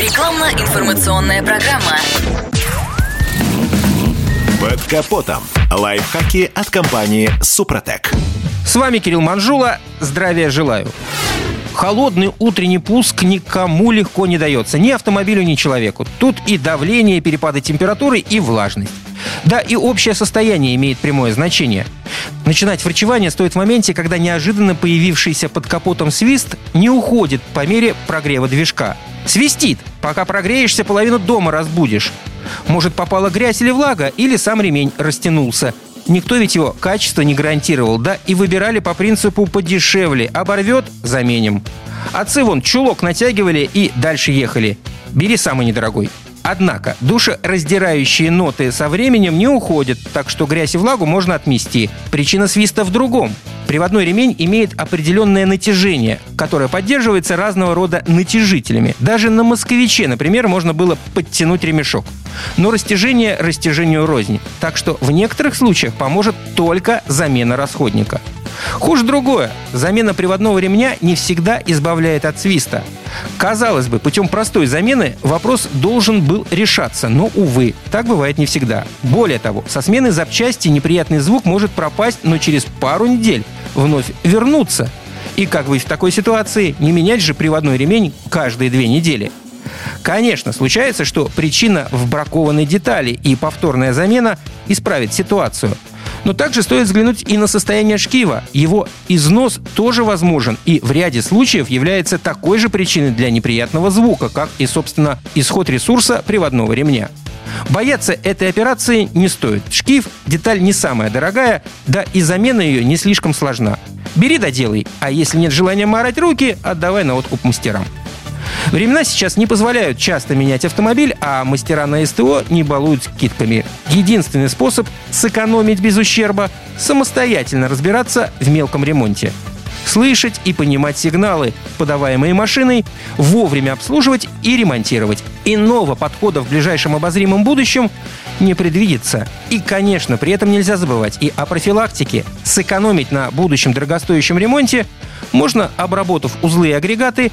Рекламно-информационная программа. Под капотом. Лайфхаки от компании «Супротек». С вами Кирилл Манжула. Здравия желаю. Холодный утренний пуск никому легко не дается. Ни автомобилю, ни человеку. Тут и давление, и перепады температуры, и влажность. Да, и общее состояние имеет прямое значение. Начинать врачевание стоит в моменте, когда неожиданно появившийся под капотом свист не уходит по мере прогрева движка. Свистит, пока прогреешься, половину дома разбудишь. Может, попала грязь или влага, или сам ремень растянулся. Никто ведь его качество не гарантировал, да и выбирали по принципу подешевле. Оборвет – заменим. Отцы вон чулок натягивали и дальше ехали. Бери самый недорогой. Однако душераздирающие ноты со временем не уходят, так что грязь и влагу можно отмести. Причина свиста в другом. Приводной ремень имеет определенное натяжение, которое поддерживается разного рода натяжителями. Даже на москвиче, например, можно было подтянуть ремешок. Но растяжение растяжению рознь. Так что в некоторых случаях поможет только замена расходника. Хуже другое. Замена приводного ремня не всегда избавляет от свиста. Казалось бы, путем простой замены вопрос должен был решаться, но, увы, так бывает не всегда. Более того, со смены запчасти неприятный звук может пропасть, но через пару недель вновь вернуться. И как быть в такой ситуации? Не менять же приводной ремень каждые две недели. Конечно, случается, что причина в бракованной детали, и повторная замена исправит ситуацию – но также стоит взглянуть и на состояние шкива. Его износ тоже возможен и в ряде случаев является такой же причиной для неприятного звука, как и, собственно, исход ресурса приводного ремня. Бояться этой операции не стоит. Шкив – деталь не самая дорогая, да и замена ее не слишком сложна. Бери да делай, а если нет желания марать руки, отдавай на откуп мастерам. Времена сейчас не позволяют часто менять автомобиль, а мастера на СТО не балуют скидками. Единственный способ сэкономить без ущерба – самостоятельно разбираться в мелком ремонте. Слышать и понимать сигналы, подаваемые машиной, вовремя обслуживать и ремонтировать. Иного подхода в ближайшем обозримом будущем не предвидится. И, конечно, при этом нельзя забывать и о профилактике. Сэкономить на будущем дорогостоящем ремонте можно, обработав узлы и агрегаты